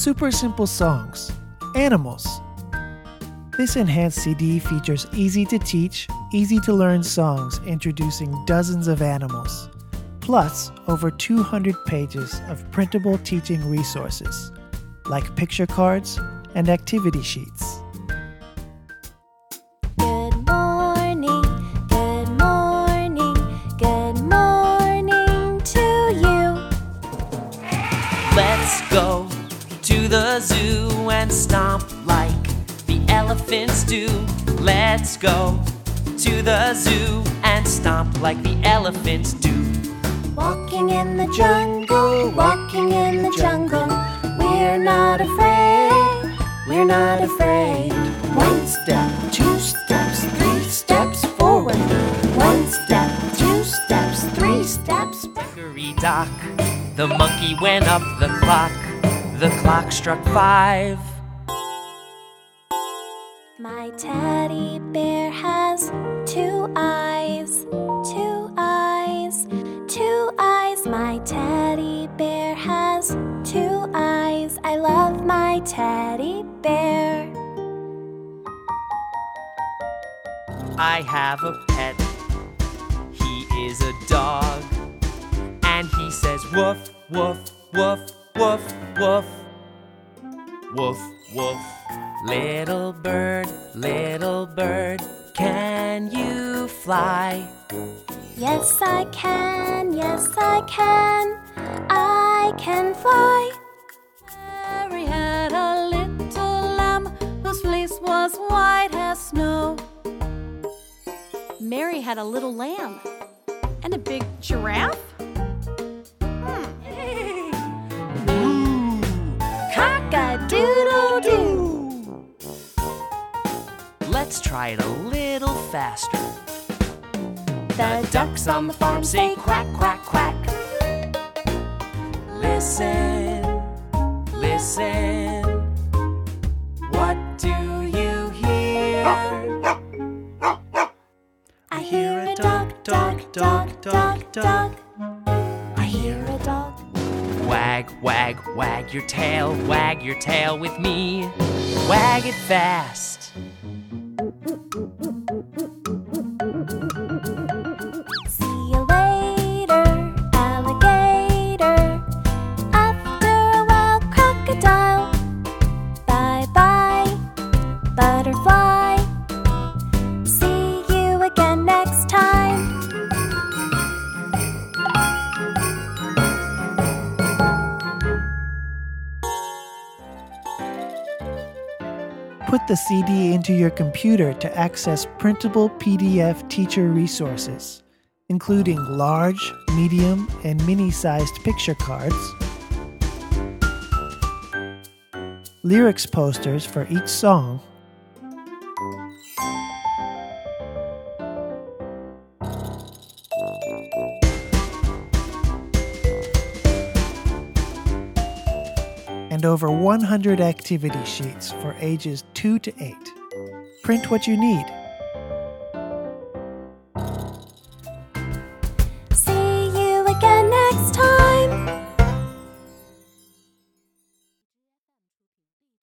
Super simple songs. Animals. This enhanced CD features easy to teach, easy to learn songs introducing dozens of animals, plus over 200 pages of printable teaching resources, like picture cards and activity sheets. Good morning, good morning, good morning to you. Let's go to the zoo and stomp like the elephants do. Let's go to the zoo and stomp like the elephants do. Walking in the jungle, walking in the jungle. We're not afraid, we're not afraid. One step, two steps, three steps forward. One step, two steps, three steps. Hickory dock, the monkey went up the clock. The clock struck five. My teddy bear has two eyes, two eyes, two eyes. My teddy bear has two eyes. I love my teddy bear. I have a pet. He is a dog. And he says woof, woof, woof, woof, woof. Woof, woof. Little bird, little bird, can you fly? Yes, I can, yes, I can. I can fly. Mary had a little lamb whose fleece was white as snow. Mary had a little lamb and a big giraffe. Let's try it a little faster. The ducks on the farm say quack, quack, quack. Listen, listen. What do you hear? I hear a dog, dog, dog, dog, dog. I hear a dog. Wag, wag, wag your tail, wag your tail with me. Wag it fast. Put the CD into your computer to access printable PDF teacher resources, including large, medium, and mini sized picture cards, lyrics posters for each song, and over 100 activity sheets for ages 2 to 8. Print what you need